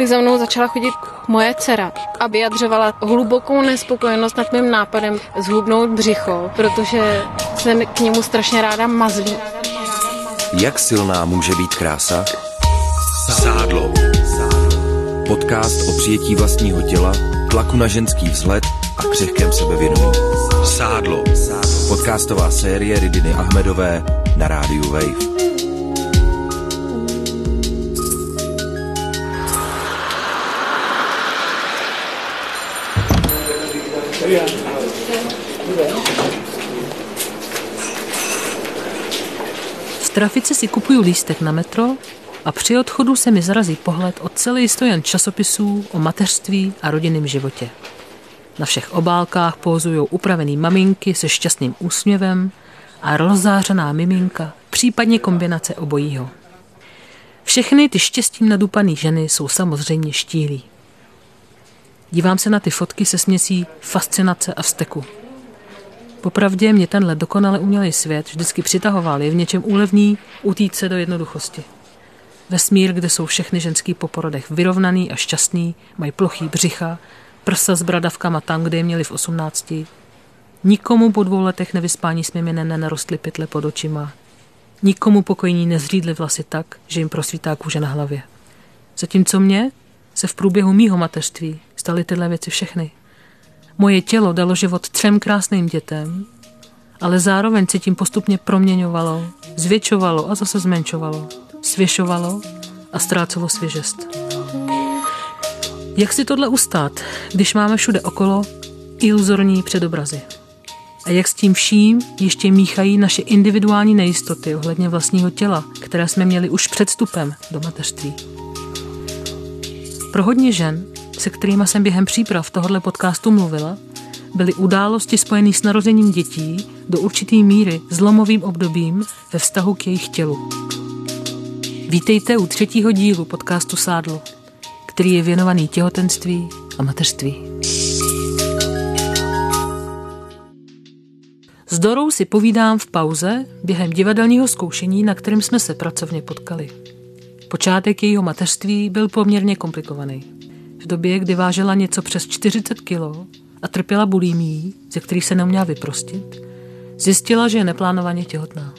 tak za mnou začala chodit moje dcera a vyjadřovala hlubokou nespokojenost nad mým nápadem zhubnout břicho, protože jsem k němu strašně ráda mazlí. Jak silná může být krása? Sádlo. Podcast o přijetí vlastního těla, tlaku na ženský vzhled a křehkém sebevědomí. Sádlo. Podcastová série Ridiny Ahmedové na rádiu Wave. V trafice si kupuju lístek na metro a při odchodu se mi zarazí pohled od celý stojan časopisů o mateřství a rodinném životě. Na všech obálkách pózují upravený maminky se šťastným úsměvem a rozzářená miminka, případně kombinace obojího. Všechny ty štěstím nadupané ženy jsou samozřejmě štílí. Dívám se na ty fotky se směsí fascinace a vzteku. Popravdě mě tenhle dokonale umělý svět vždycky přitahoval, je v něčem úlevný utíct se do jednoduchosti. Vesmír, kde jsou všechny ženský po porodech vyrovnaný a šťastný, mají plochý břicha, prsa s bradavkama tam, kde je měli v osmnácti. Nikomu po dvou letech nevyspání s miminem nenarostly pytle pod očima. Nikomu pokojní nezřídly vlasy tak, že jim prosvítá kůže na hlavě. Zatímco mě se v průběhu mýho mateřství staly tyhle věci všechny. Moje tělo dalo život třem krásným dětem, ale zároveň se tím postupně proměňovalo, zvětšovalo a zase zmenšovalo, svěšovalo a ztrácelo svěžest. Jak si tohle ustát, když máme všude okolo iluzorní předobrazy? A jak s tím vším ještě míchají naše individuální nejistoty ohledně vlastního těla, které jsme měli už před vstupem do mateřství? Pro hodně žen, se kterými jsem během příprav tohoto podcastu mluvila, byly události spojené s narozením dětí do určité míry zlomovým obdobím ve vztahu k jejich tělu. Vítejte u třetího dílu podcastu Sádlo, který je věnovaný těhotenství a mateřství. S Dorou si povídám v pauze během divadelního zkoušení, na kterém jsme se pracovně potkali. Počátek jejího mateřství byl poměrně komplikovaný. V době, kdy vážela něco přes 40 kg a trpěla bulímí, ze kterých se neuměla vyprostit, zjistila, že je neplánovaně těhotná.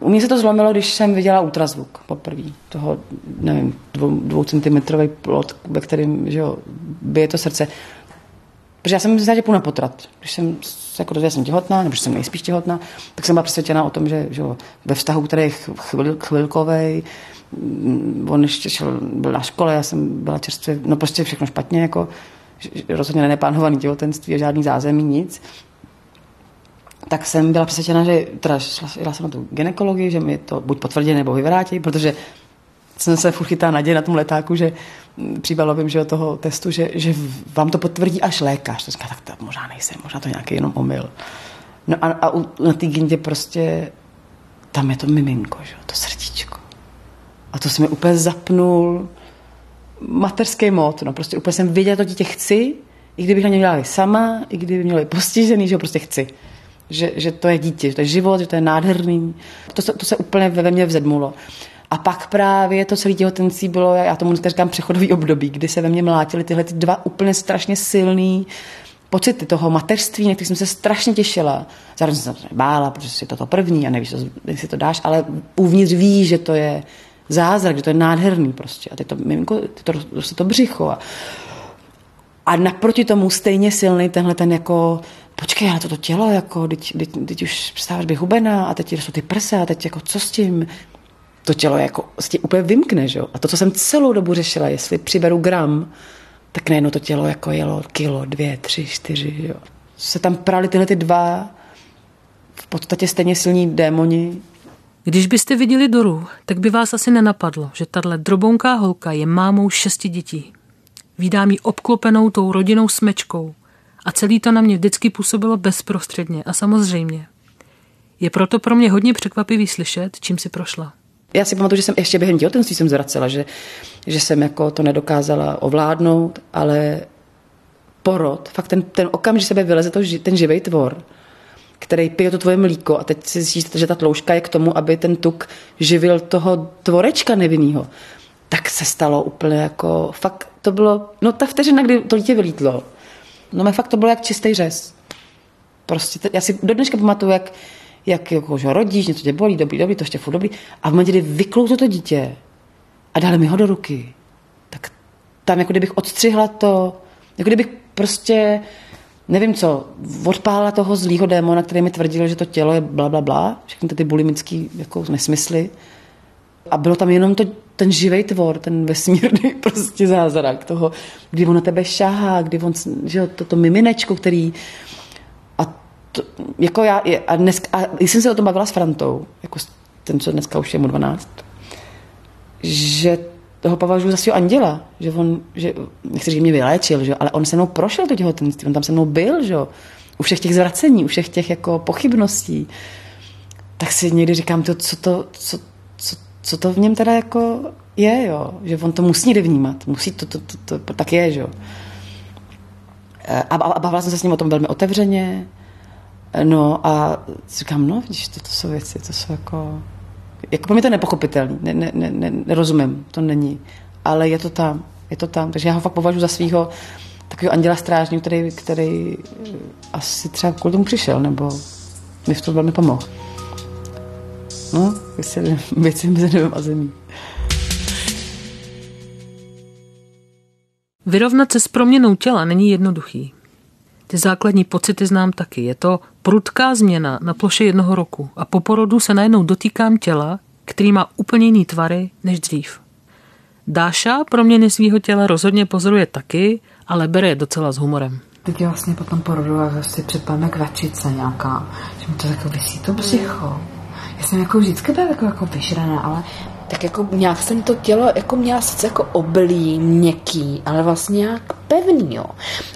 U mě se to zlomilo, když jsem viděla ultrazvuk poprvé. Toho, nevím, dvou, dvoucentimetrový plot, ve kterém že jo, bije to srdce. Protože já jsem v zásadě půl na potrat. Když jsem se jako dozvěděla, jsem těhotná, nebo že jsem nejspíš těhotná, tak jsem byla přesvědčená o tom, že, že ve vztahu, který je chvil, chvilkový, on ještě šel, byl na škole, já jsem byla čerstvě, no prostě všechno špatně, jako rozhodně neplánovaný těhotenství a žádný zázemí, nic. Tak jsem byla přesvědčena, že teda šla, jsem na tu ginekologii, že mi to buď potvrdí nebo vyvrátí, protože jsem se furt chytá naděje na tom letáku, že příbalovým že toho testu, že, že vám to potvrdí až lékař. To říká, tak to možná nejsem, možná to nějaký jenom omyl. No a, a u, na té gindě prostě tam je to miminko, že? to srdíčko. A to se mi úplně zapnul materský mod, no prostě úplně jsem věděla, to dítě chci, i kdybych na něj dělala sama, i kdyby měl postižený, že ho prostě chci. Že, že to je dítě, že to je život, že to je nádherný. To se, to se úplně ve mně vzedmulo. A pak právě to celé těhotenství bylo, já tomu říkám přechodový období, kdy se ve mně mlátily tyhle ty dva úplně strašně silný pocity toho mateřství, na který jsem se strašně těšila. Zároveň jsem se bála, protože si to to první a nevíš, jestli to dáš, ale uvnitř ví, že to je zázrak, že to je nádherný prostě. A teď to miminko, to, to, to, to břicho. A, a naproti tomu stejně silný tenhle ten jako počkej, ale toto tělo, jako, teď, teď, teď už přestáváš být hubená a teď jsou ty prsa a teď jako co s tím? to tělo jako s tím úplně vymkne, že jo? A to, co jsem celou dobu řešila, jestli přiberu gram, tak najednou to tělo jako jelo kilo, dvě, tři, čtyři, jo. Se tam prali tyhle ty dva v podstatě stejně silní démoni. Když byste viděli Doru, tak by vás asi nenapadlo, že tahle drobounká holka je mámou šesti dětí. Vídám ji obklopenou tou rodinou smečkou a celý to na mě vždycky působilo bezprostředně a samozřejmě. Je proto pro mě hodně překvapivý slyšet, čím si prošla. Já si pamatuju, že jsem ještě během těhotenství jsem zvracela, že, že jsem jako to nedokázala ovládnout, ale porod, fakt ten, ten okamžik, sebe vyleze to, ten živý tvor, který pije to tvoje mlíko a teď si zjistíš, že ta tloušťka je k tomu, aby ten tuk živil toho tvorečka nevinného. Tak se stalo úplně jako, fakt to bylo, no ta vteřina, kdy to dítě vylítlo, no mě fakt to bylo jak čistý řez. Prostě, já si do dneška pamatuju, jak, jak jako, že rodíš, něco tě bolí, dobrý, dobrý, to ještě furt dobrý. A v momentě, kdy vyklouzlo to dítě a dali mi ho do ruky, tak tam jako kdybych odstřihla to, jako kdybych prostě, nevím co, odpálila toho zlýho démona, který mi tvrdil, že to tělo je bla, bla, bla, všechny ty bulimický jako nesmysly. A bylo tam jenom to, ten živý tvor, ten vesmírný prostě zázrak toho, kdy on na tebe šáhá, kdy on, že to, to miminečko, který a to, jako já, a, dnes, a jsem se o tom bavila s Frantou, jako ten, co dneska už je mu 12, že toho považuji za svého anděla, že on, že, nechci říct, že mě vyléčil, že, ale on se mnou prošel to těhotenství, on tam se mnou byl, že, u všech těch zvracení, u všech těch jako pochybností. Tak si někdy říkám, to, co, to, co, co, co to v něm teda jako je, jo, že on to musí někdy vnímat, musí to, to, to, to, to tak je, že jo. A, a, a bavila jsem se s ním o tom velmi otevřeně, no a říkám, no, vidíš, to, to jsou věci, to jsou jako, jako mě to nepochopitelný, ne, ne, ne, ne, nerozumím, to není, ale je to tam, je to tam, takže já ho fakt považuji za svého takového anděla strážního, který, který asi třeba kvůli tomu přišel, nebo mi v tom velmi pomohl. No, věci mezi nebem a zemí. Vyrovnat se s proměnou těla není jednoduchý. Ty základní pocity znám taky. Je to prudká změna na ploše jednoho roku a po porodu se najednou dotýkám těla, který má úplně jiný tvary než dřív. Dáša proměny svého těla rozhodně pozoruje taky, ale bere je docela s humorem. Teď je vlastně po tom porodu a si předpadne kvačice nějaká, že mi to jako vysí to psycho. Já jsem jako vždycky byla jako, jako vyžraná, ale tak jako nějak jsem to tělo jako měla sice jako oblý, měkký, ale vlastně nějak pevný, jo.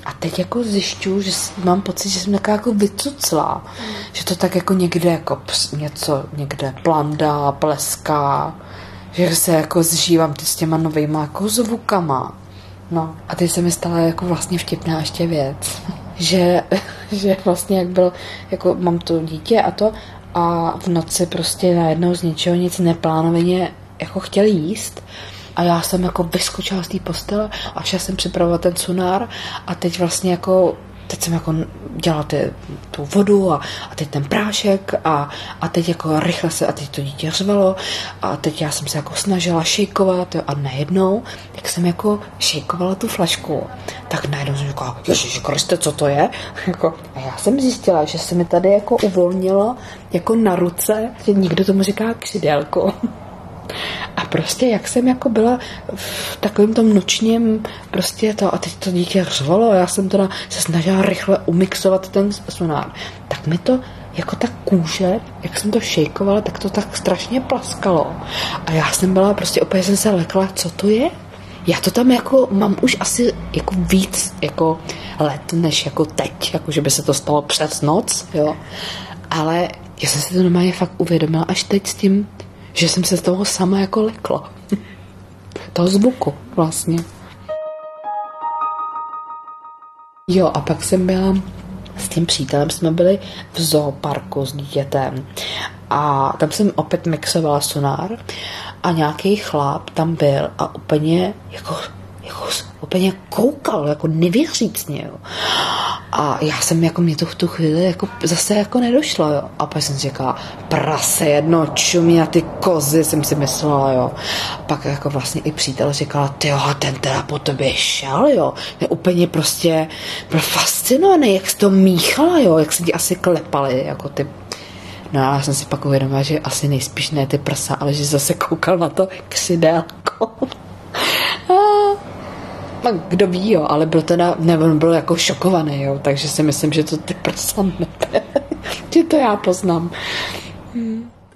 A teď jako zjišťuju, že mám pocit, že jsem taková jako vycuclá, mm. že to tak jako někde jako ps, něco, někde plandá, pleská, že se jako zžívám ty s těma novýma jako zvukama. No a teď se mi stala jako vlastně vtipná ještě věc, že, že vlastně jak byl, jako mám to dítě a to a v noci prostě najednou z ničeho nic neplánovaně jako chtěl jíst a já jsem jako vyskočila z té postele a šla jsem připravovat ten sunár a teď vlastně jako teď jsem jako dělala ty, tu vodu a, a teď ten prášek a, a teď jako rychle se, a teď to dítě řvalo a teď já jsem se jako snažila šejkovat a najednou, jak jsem jako šejkovala tu flašku, tak najednou jsem říkala, Ježiš Kriste, co to je? Jako, a já jsem zjistila, že se mi tady jako uvolnilo jako na ruce, že někdo tomu říká křidelko. A prostě jak jsem jako byla v takovém tom nočním prostě to a teď to dítě řvalo já jsem teda se snažila rychle umixovat ten sonár, tak mi to jako ta kůže, jak jsem to šejkovala, tak to tak strašně plaskalo. A já jsem byla prostě opět jsem se lekla, co to je? Já to tam jako mám už asi jako víc jako let, než jako teď, jako že by se to stalo přes noc, jo. Ale já jsem si to normálně fakt uvědomila až teď s tím že jsem se z toho sama jako lekla. toho zvuku vlastně. Jo, a pak jsem byla s tím přítelem, jsme byli v zooparku s dítětem a tam jsem opět mixovala sonár a nějaký chlap tam byl a úplně jako jako úplně koukal, jako nevěřícně, jo. A já jsem, jako mě to v tu chvíli jako zase jako nedošlo, jo. A pak jsem si říkala, prase jedno, čumí na ty kozy, jsem si myslela, jo. Pak jako vlastně i přítel říkala, ty a ten teda po tobě šel, jo. Je úplně prostě byl fascinovaný, jak jsi to míchala, jo, jak si ti asi klepali, jako ty No a já jsem si pak uvědomila, že asi nejspíš ne ty prsa, ale že zase koukal na to křidélko. No, kdo ví, jo, ale byl teda, nebo on byl jako šokovaný, jo, takže si myslím, že to ty prsa že to já poznám.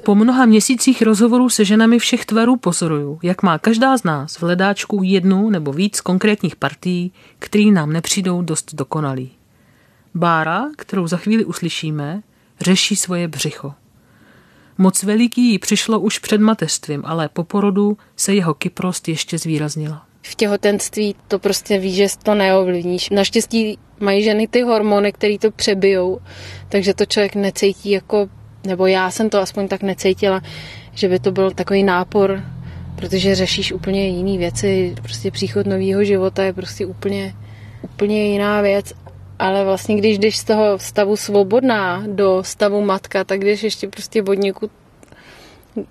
Po mnoha měsících rozhovorů se ženami všech tvarů pozoruju, jak má každá z nás v ledáčku jednu nebo víc konkrétních partií, které nám nepřijdou dost dokonalý. Bára, kterou za chvíli uslyšíme, řeší svoje břicho. Moc veliký jí přišlo už před mateřstvím, ale po porodu se jeho kyprost ještě zvýraznila. V těhotenství to prostě víš, že to neovlivníš. Naštěstí mají ženy ty hormony, které to přebijou, takže to člověk necítí jako, nebo já jsem to aspoň tak necítila, že by to byl takový nápor, protože řešíš úplně jiné věci. Prostě příchod nového života je prostě úplně, úplně jiná věc. Ale vlastně, když jdeš z toho stavu svobodná do stavu matka, tak jdeš ještě prostě od někud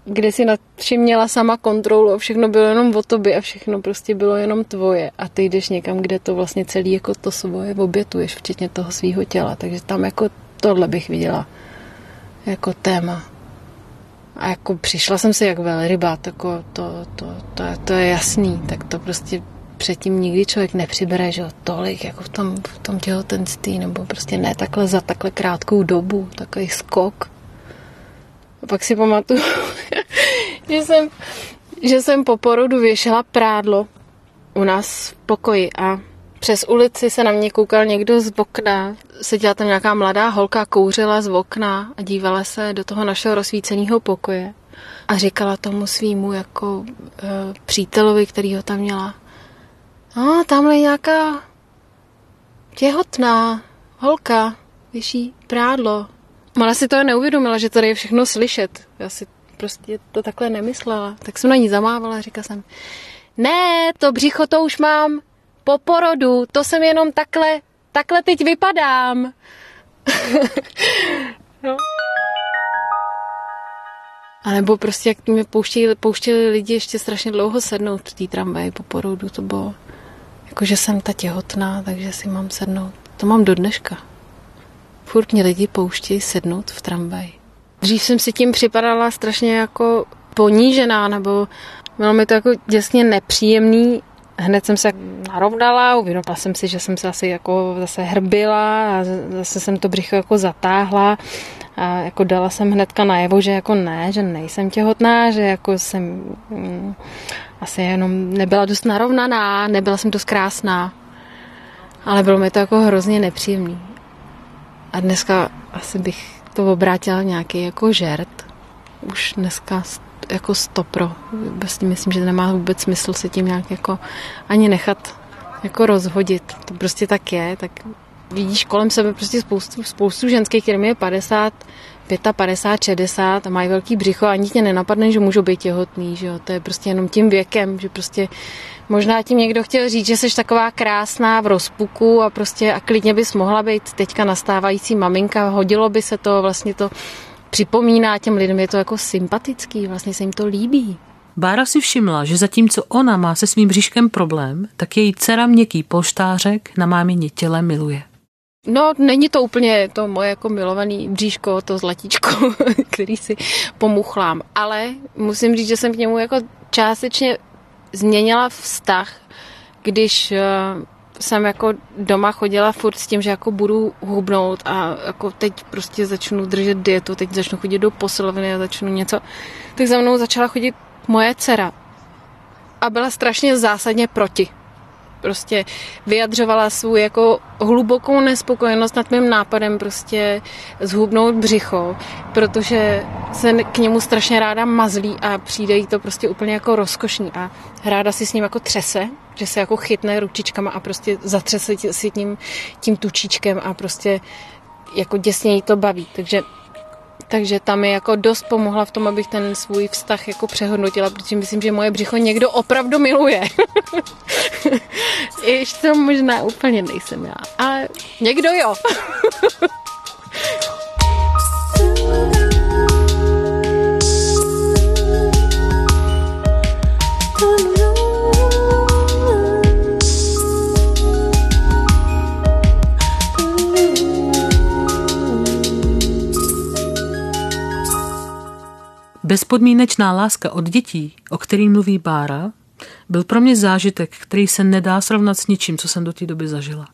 kde si nad vším měla sama kontrolu a všechno bylo jenom o tobě a všechno prostě bylo jenom tvoje a ty jdeš někam, kde to vlastně celý jako to svoje obětuješ, včetně toho svého těla, takže tam jako tohle bych viděla jako téma. A jako přišla jsem si jak velryba, jako to, to, to, to je jasný, tak to prostě předtím nikdy člověk nepřibere, že tolik jako v tom, v tom těhotenství, nebo prostě ne takhle za takhle krátkou dobu, takový skok. A pak si pamatuju, že, jsem, že jsem po porodu věšela prádlo u nás v pokoji a přes ulici se na mě koukal někdo z okna. Seděla tam nějaká mladá holka, kouřila z okna a dívala se do toho našeho rozsvíceného pokoje. A říkala tomu svýmu jako e, přítelovi, který ho tam měla. A tamhle nějaká těhotná holka, vyšší prádlo. Ona si to neuvědomila, že tady je všechno slyšet. Já si prostě to takhle nemyslela. Tak jsem na ní zamávala a říkala jsem, ne, to břicho to už mám po porodu, to jsem jenom takhle, takhle teď vypadám. no. A nebo prostě, jak mě pouštěli, pouštěli lidi ještě strašně dlouho sednout v té tramvaji po porodu, to bylo jako, že jsem ta těhotná, takže si mám sednout. To mám do dneška. Furt mě lidi pouštějí sednout v tramvaji. Dřív jsem si tím připadala strašně jako ponížená, nebo bylo mi to jako děsně nepříjemný. Hned jsem se narovnala, uvědomila jsem si, že jsem se asi jako zase hrbila a zase jsem to břicho jako zatáhla a jako dala jsem hnedka najevo, že jako ne, že nejsem těhotná, že jako jsem mm, asi jenom nebyla dost narovnaná, nebyla jsem dost krásná. Ale bylo mi to jako hrozně nepříjemný. A dneska asi bych to obrátila v nějaký jako žert. Už dneska jako stopro. Vlastně myslím, že nemá vůbec smysl se tím nějak jako ani nechat jako rozhodit. To prostě tak je, tak vidíš kolem sebe prostě spoustu, spoustu ženských, kterým je 50, 55, 60 a mají velký břicho a ani tě nenapadne, že můžou být těhotný, že jo? To je prostě jenom tím věkem, že prostě možná tím někdo chtěl říct, že jsi taková krásná v rozpuku a prostě a klidně bys mohla být teďka nastávající maminka, hodilo by se to, vlastně to připomíná těm lidem, je to jako sympatický, vlastně se jim to líbí. Bára si všimla, že zatímco ona má se svým bříškem problém, tak její dcera měkký polštářek na mámině těle miluje. No, není to úplně to moje jako milovaný bříško, to zlatíčko, který si pomuchlám, ale musím říct, že jsem k němu jako částečně změnila vztah, když uh, jsem jako doma chodila furt s tím, že jako budu hubnout a jako teď prostě začnu držet dietu, teď začnu chodit do posilovny a začnu něco, tak za mnou začala chodit moje dcera a byla strašně zásadně proti prostě vyjadřovala svou jako hlubokou nespokojenost nad mým nápadem prostě zhubnout břicho, protože se k němu strašně ráda mazlí a přijde jí to prostě úplně jako rozkošný a ráda si s ním jako třese, že se jako chytne ručičkama a prostě zatřese si tím, tím tučičkem a prostě jako děsně jí to baví. Takže takže tam mi jako dost pomohla v tom, abych ten svůj vztah jako přehodnotila, protože myslím, že moje břicho někdo opravdu miluje. Ještě to možná úplně nejsem já, ale někdo jo. Bezpodmínečná láska od dětí, o který mluví Bára, byl pro mě zážitek, který se nedá srovnat s ničím, co jsem do té doby zažila.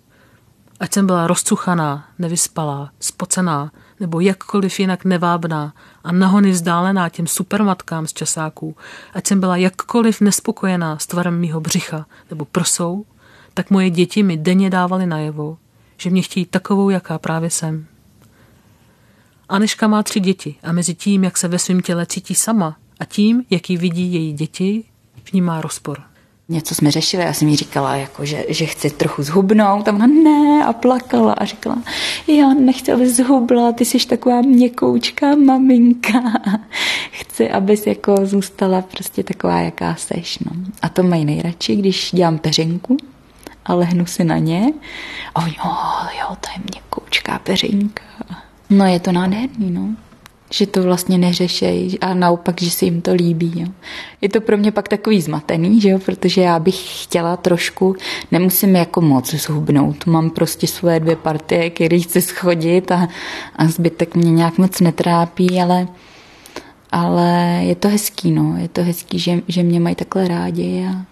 Ať jsem byla rozcuchaná, nevyspalá, spocená, nebo jakkoliv jinak nevábná a nahony vzdálená těm supermatkám z časáků, ať jsem byla jakkoliv nespokojená s tvarem mýho břicha nebo prsou, tak moje děti mi denně dávaly najevo, že mě chtějí takovou, jaká právě jsem. Aneška má tři děti a mezi tím, jak se ve svém těle cítí sama a tím, jaký vidí její děti, v ní má rozpor. Něco jsme řešili, já jsem jí říkala, jako, že, že chci trochu zhubnout a ona ne a plakala a říkala, já nechci, aby zhubla, ty jsi taková měkoučka maminka. Chci, abys jako zůstala prostě taková, jaká seš. No. A to mají nejradši, když dělám peřinku a lehnu si na ně a oni, oh, jo, to je měkoučká peřinka. No je to nádherný, no že to vlastně neřešejí a naopak, že se jim to líbí. Jo. Je to pro mě pak takový zmatený, že jo, protože já bych chtěla trošku, nemusím jako moc zhubnout, mám prostě svoje dvě partie, které chci schodit a, a zbytek mě nějak moc netrápí, ale, ale je to hezký, no, je to hezký, že, že mě mají takhle rádi a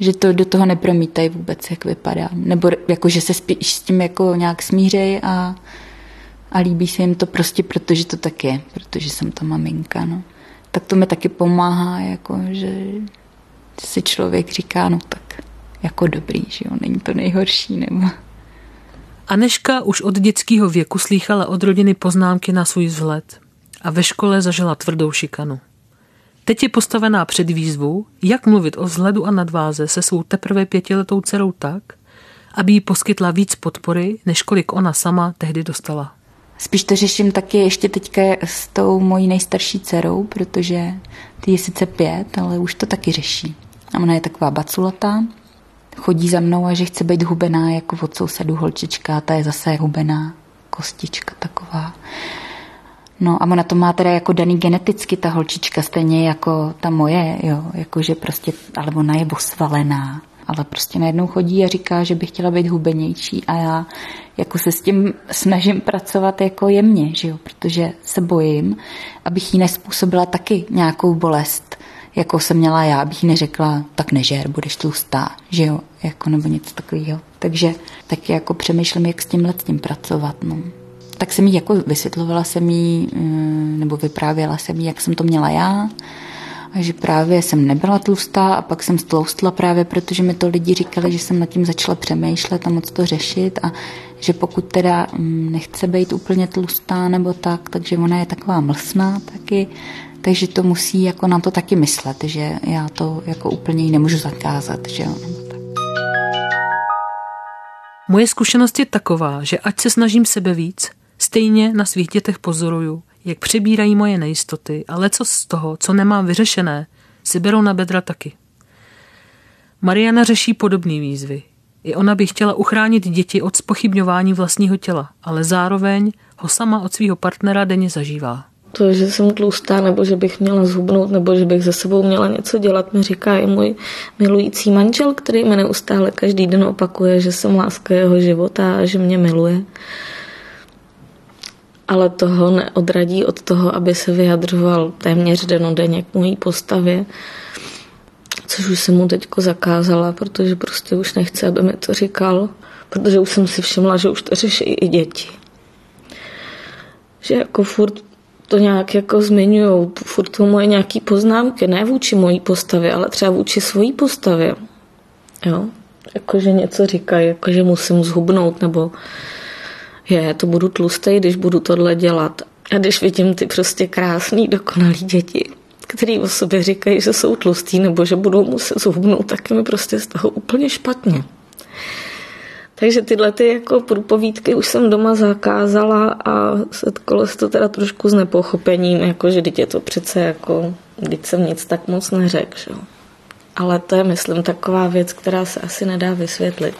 že to do toho nepromítají vůbec, jak vypadám. Nebo jako, že se spíš s tím jako nějak smířej a, a líbí se jim to prostě, protože to tak je, protože jsem ta maminka, no. Tak to mi taky pomáhá, jako, že si člověk říká, no tak jako dobrý, že jo, není to nejhorší, nebo... Aneška už od dětského věku slýchala od rodiny poznámky na svůj vzhled a ve škole zažila tvrdou šikanu. Teď je postavená před výzvu, jak mluvit o vzhledu a nadváze se svou teprve pětiletou dcerou tak, aby jí poskytla víc podpory, než kolik ona sama tehdy dostala. Spíš to řeším taky ještě teďka s tou mojí nejstarší dcerou, protože ty je sice pět, ale už to taky řeší. A ona je taková baculatá, chodí za mnou a že chce být hubená jako od sousedu holčička, ta je zase hubená kostička taková. No a ona to má teda jako daný geneticky, ta holčička, stejně jako ta moje, jo, jakože prostě, ale ona je osvalená ale prostě najednou chodí a říká, že by chtěla být hubenější a já jako se s tím snažím pracovat jako jemně, že jo, protože se bojím, abych jí nespůsobila taky nějakou bolest, jako jsem měla já, abych jí neřekla, tak nežer, budeš tlustá, že jo, jako nebo něco takového. Takže taky jako přemýšlím, jak s tímhle s tím pracovat, no. Tak jsem jí jako vysvětlovala jsem jí, eh, nebo vyprávěla jsem jí, jak jsem to měla já, a že právě jsem nebyla tlustá a pak jsem stloustla právě, protože mi to lidi říkali, že jsem nad tím začala přemýšlet a moc to řešit a že pokud teda mm, nechce být úplně tlustá nebo tak, takže ona je taková mlsná taky, takže to musí jako na to taky myslet, že já to jako úplně jí nemůžu zakázat, že jo. Moje zkušenost je taková, že ať se snažím sebe víc, stejně na svých dětech pozoruju, jak přebírají moje nejistoty ale co z toho, co nemám vyřešené, si berou na bedra taky. Mariana řeší podobné výzvy. I ona by chtěla uchránit děti od spochybňování vlastního těla, ale zároveň ho sama od svého partnera denně zažívá. To, že jsem tlustá, nebo že bych měla zhubnout, nebo že bych za sebou měla něco dělat, mi říká i můj milující manžel, který mi neustále každý den opakuje, že jsem láska jeho života a že mě miluje ale toho neodradí od toho, aby se vyjadřoval téměř denodenně k mojí postavě, což už jsem mu teďko zakázala, protože prostě už nechce, aby mi to říkal, protože už jsem si všimla, že už to řeší i děti. Že jako furt to nějak jako zmiňují, furt to moje nějaký poznámky, ne vůči mojí postavě, ale třeba vůči svojí postavě. Jo? Jakože něco říkají, jakože musím zhubnout, nebo je, to budu tlustý, když budu tohle dělat. A když vidím ty prostě krásný, dokonalý děti, který o sobě říkají, že jsou tlustý nebo že budou muset zhubnout, tak mi prostě z toho úplně špatně. Takže tyhle ty jako průpovídky už jsem doma zakázala a setkalo se to teda trošku s nepochopením, jako že je to přece jako, teď jsem nic tak moc neřekl? Ale to je, myslím, taková věc, která se asi nedá vysvětlit.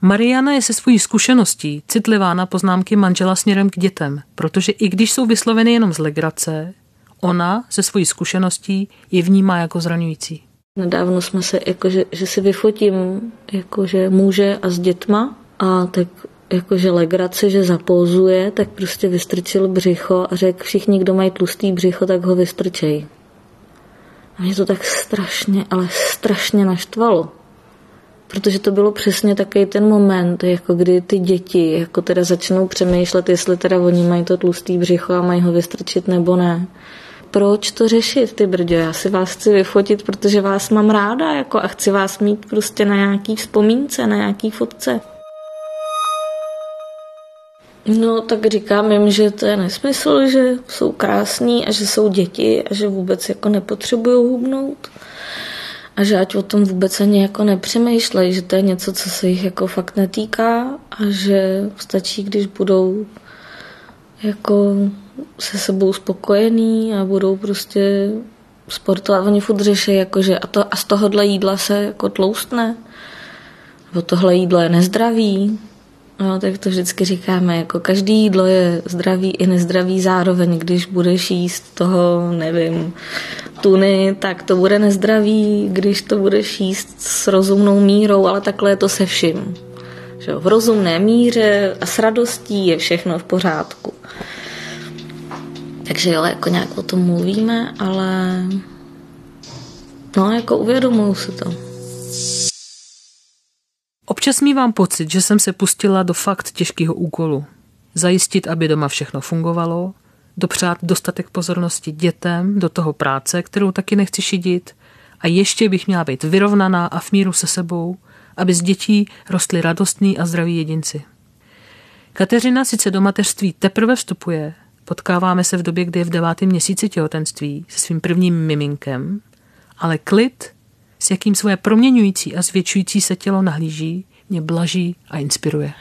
Mariana je se svojí zkušeností citlivá na poznámky manžela směrem k dětem, protože i když jsou vysloveny jenom z legrace, ona se svojí zkušeností je vnímá jako zraňující. Nedávno jsme se, jakože, že si vyfotím jakože muže a s dětma a tak jakože legrace, že zapózuje, tak prostě vystrčil břicho a řekl, všichni, kdo mají tlustý břicho, tak ho vystrčej. A mě to tak strašně, ale strašně naštvalo protože to bylo přesně takový ten moment, jako kdy ty děti jako teda začnou přemýšlet, jestli teda oni mají to tlustý břicho a mají ho vystrčit nebo ne. Proč to řešit, ty brdě? Já si vás chci vyfotit, protože vás mám ráda jako a chci vás mít prostě na nějaký vzpomínce, na nějaký fotce. No, tak říkám jim, že to je nesmysl, že jsou krásní a že jsou děti a že vůbec jako nepotřebují hubnout a že ať o tom vůbec ani jako nepřemýšlej, že to je něco, co se jich jako fakt netýká a že stačí, když budou jako se sebou spokojený a budou prostě sportovat. Oni furt řeší, jakože a, to, a z tohohle jídla se jako tloustne. Nebo tohle jídlo je nezdravý. No, tak to vždycky říkáme, jako každý jídlo je zdravý i nezdravý zároveň, když budeš jíst toho, nevím, tuny, tak to bude nezdravý, když to budeš jíst s rozumnou mírou, ale takhle je to se vším. Že v rozumné míře a s radostí je všechno v pořádku. Takže jo, jako nějak o tom mluvíme, ale no, jako uvědomuju si to. Občas mývám pocit, že jsem se pustila do fakt těžkého úkolu. Zajistit, aby doma všechno fungovalo, dopřát dostatek pozornosti dětem, do toho práce, kterou taky nechci šidit, a ještě bych měla být vyrovnaná a v míru se sebou, aby z dětí rostly radostní a zdraví jedinci. Kateřina sice do mateřství teprve vstupuje, potkáváme se v době, kdy je v devátém měsíci těhotenství se svým prvním miminkem, ale klid, s jakým svoje proměňující a zvětšující se tělo nahlíží, mě blaží a inspiruje.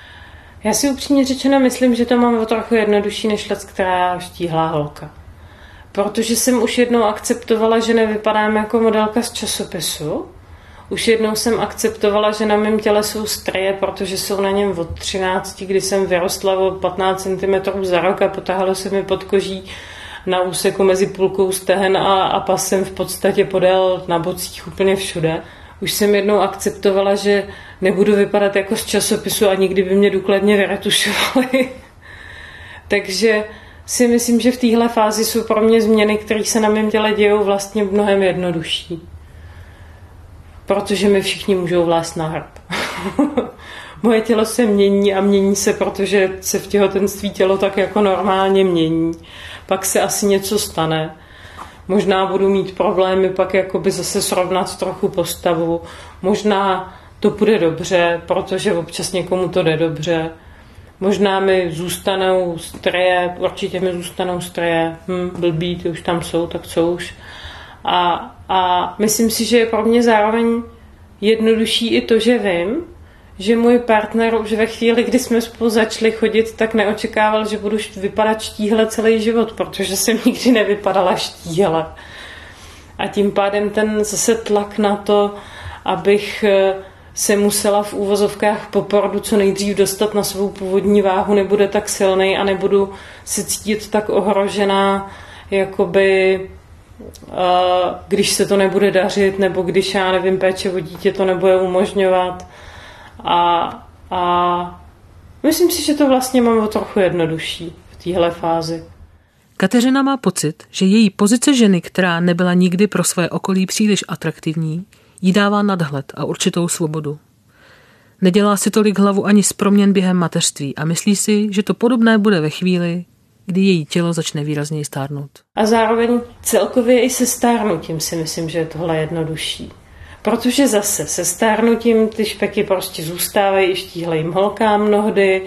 Já si upřímně řečeno myslím, že to mám o trochu jednodušší než let, která štíhlá holka. Protože jsem už jednou akceptovala, že nevypadám jako modelka z časopisu. Už jednou jsem akceptovala, že na mém těle jsou straje, protože jsou na něm od 13, kdy jsem vyrostla o 15 cm za rok a potahalo se mi pod koží na úseku mezi půlkou stehen a, a pasem v podstatě podél na bocích úplně všude. Už jsem jednou akceptovala, že nebudu vypadat jako z časopisu a nikdy by mě důkladně vyretušovali. Takže si myslím, že v téhle fázi jsou pro mě změny, které se na mém těle dějou vlastně mnohem jednodušší. Protože mi všichni můžou vlézt na hrb. Moje tělo se mění a mění se, protože se v těhotenství tělo tak jako normálně mění. Pak se asi něco stane. Možná budu mít problémy pak jakoby zase srovnat trochu postavu. Možná to bude dobře, protože občas někomu to jde dobře. Možná mi zůstanou stroje, určitě mi zůstanou stroje, hm, blbý, ty už tam jsou, tak co už. A, a myslím si, že je pro mě zároveň jednodušší i to, že vím, že můj partner už ve chvíli, kdy jsme spolu začali chodit, tak neočekával, že budu vypadat štíhle celý život, protože jsem nikdy nevypadala štíhle. A tím pádem ten zase tlak na to, abych eh, se musela v úvozovkách po porodu co nejdřív dostat na svou původní váhu, nebude tak silný a nebudu se cítit tak ohrožená, jakoby eh, když se to nebude dařit, nebo když já nevím, péče o dítě to nebude umožňovat. A, a myslím si, že to vlastně mám o trochu jednodušší v téhle fázi. Kateřina má pocit, že její pozice ženy, která nebyla nikdy pro své okolí příliš atraktivní, jí dává nadhled a určitou svobodu. Nedělá si tolik hlavu ani z proměn během mateřství a myslí si, že to podobné bude ve chvíli, kdy její tělo začne výrazněji stárnout. A zároveň celkově i se stárnutím si myslím, že je tohle jednodušší. Protože zase se stárnutím ty špeky prostě zůstávají štíhlejím holkám mnohdy,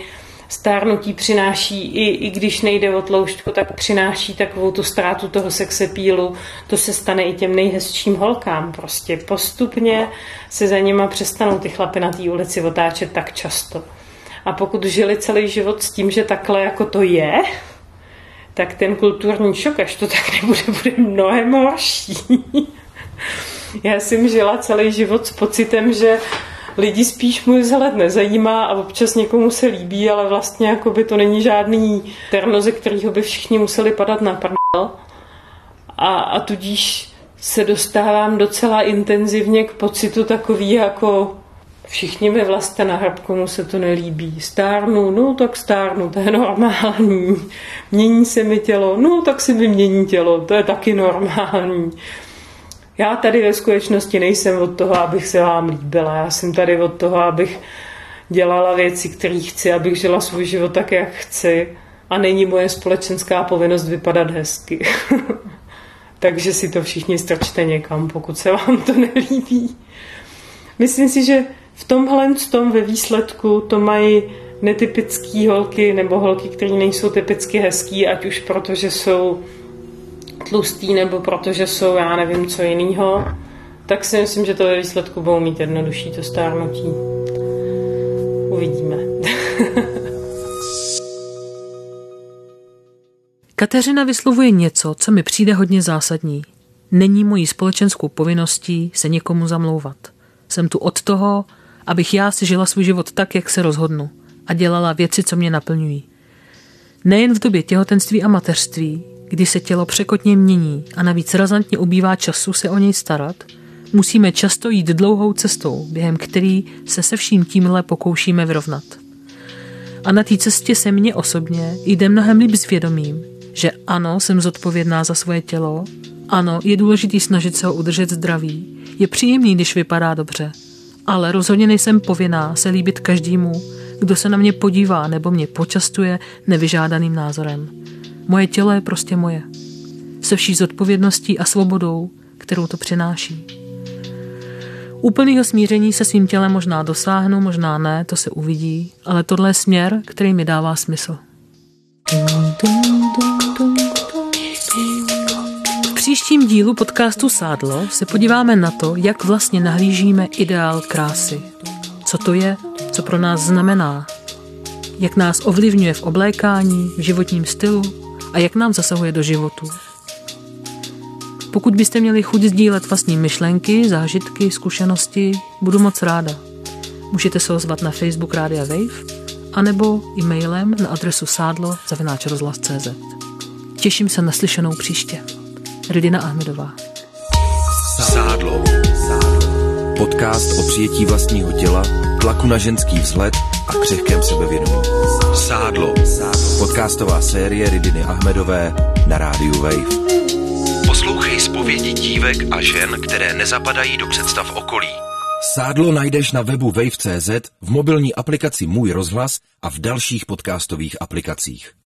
stárnutí přináší, i, i když nejde o tloušťku, tak přináší takovou tu ztrátu toho sexepílu. To se stane i těm nejhezčím holkám. Prostě postupně se za nima přestanou ty chlapy na té ulici otáčet tak často. A pokud žili celý život s tím, že takhle jako to je, tak ten kulturní šok, až to tak nebude, bude mnohem horší. Já jsem žila celý život s pocitem, že lidi spíš můj vzhled nezajímá a občas někomu se líbí, ale vlastně jako by to není žádný terno, ze kterého by všichni museli padat na prdel. A, a tudíž se dostávám docela intenzivně k pocitu takový jako všichni mi vlastně na hrb, komu se to nelíbí. Stárnu, no tak stárnu, to je normální. Mění se mi tělo, no tak si mi mění tělo, to je taky normální. Já tady ve skutečnosti nejsem od toho, abych se vám líbila. Já jsem tady od toho, abych dělala věci, které chci, abych žila svůj život tak, jak chci. A není moje společenská povinnost vypadat hezky. Takže si to všichni strčte někam, pokud se vám to nelíbí. Myslím si, že v tomhle tom ve výsledku to mají netypické holky nebo holky, které nejsou typicky hezký, ať už protože jsou tlustý nebo protože jsou, já nevím, co jiného, tak si myslím, že to ve výsledku budou mít jednodušší to stárnutí. Uvidíme. Kateřina vyslovuje něco, co mi přijde hodně zásadní. Není mojí společenskou povinností se někomu zamlouvat. Jsem tu od toho, abych já si žila svůj život tak, jak se rozhodnu a dělala věci, co mě naplňují. Nejen v době těhotenství a mateřství, kdy se tělo překotně mění a navíc razantně ubývá času se o něj starat, musíme často jít dlouhou cestou, během který se se vším tímhle pokoušíme vyrovnat. A na té cestě se mně osobně jde mnohem líp s vědomím, že ano, jsem zodpovědná za svoje tělo, ano, je důležitý snažit se ho udržet zdravý, je příjemný, když vypadá dobře, ale rozhodně nejsem povinná se líbit každému, kdo se na mě podívá nebo mě počastuje nevyžádaným názorem. Moje tělo je prostě moje. Se vší zodpovědností a svobodou, kterou to přináší. Úplného smíření se svým tělem možná dosáhnu, možná ne, to se uvidí, ale tohle je směr, který mi dává smysl. V příštím dílu podcastu Sádlo se podíváme na to, jak vlastně nahlížíme ideál krásy. Co to je, co pro nás znamená, jak nás ovlivňuje v oblékání, v životním stylu a jak nám zasahuje do životu. Pokud byste měli chuť sdílet vlastní myšlenky, zážitky, zkušenosti, budu moc ráda. Můžete se ozvat na Facebook Rádia Wave anebo e-mailem na adresu sádlo. Těším se na slyšenou příště. Redina Ahmedová. Sádlo. Podcast o přijetí vlastního těla, tlaku na ženský vzhled a křehkém sebevědomí. Sádlo. Podcastová série Ridiny Ahmedové na rádiu Wave. Poslouchej zpovědi dívek a žen, které nezapadají do představ okolí. Sádlo najdeš na webu wave.cz, v mobilní aplikaci Můj rozhlas a v dalších podcastových aplikacích.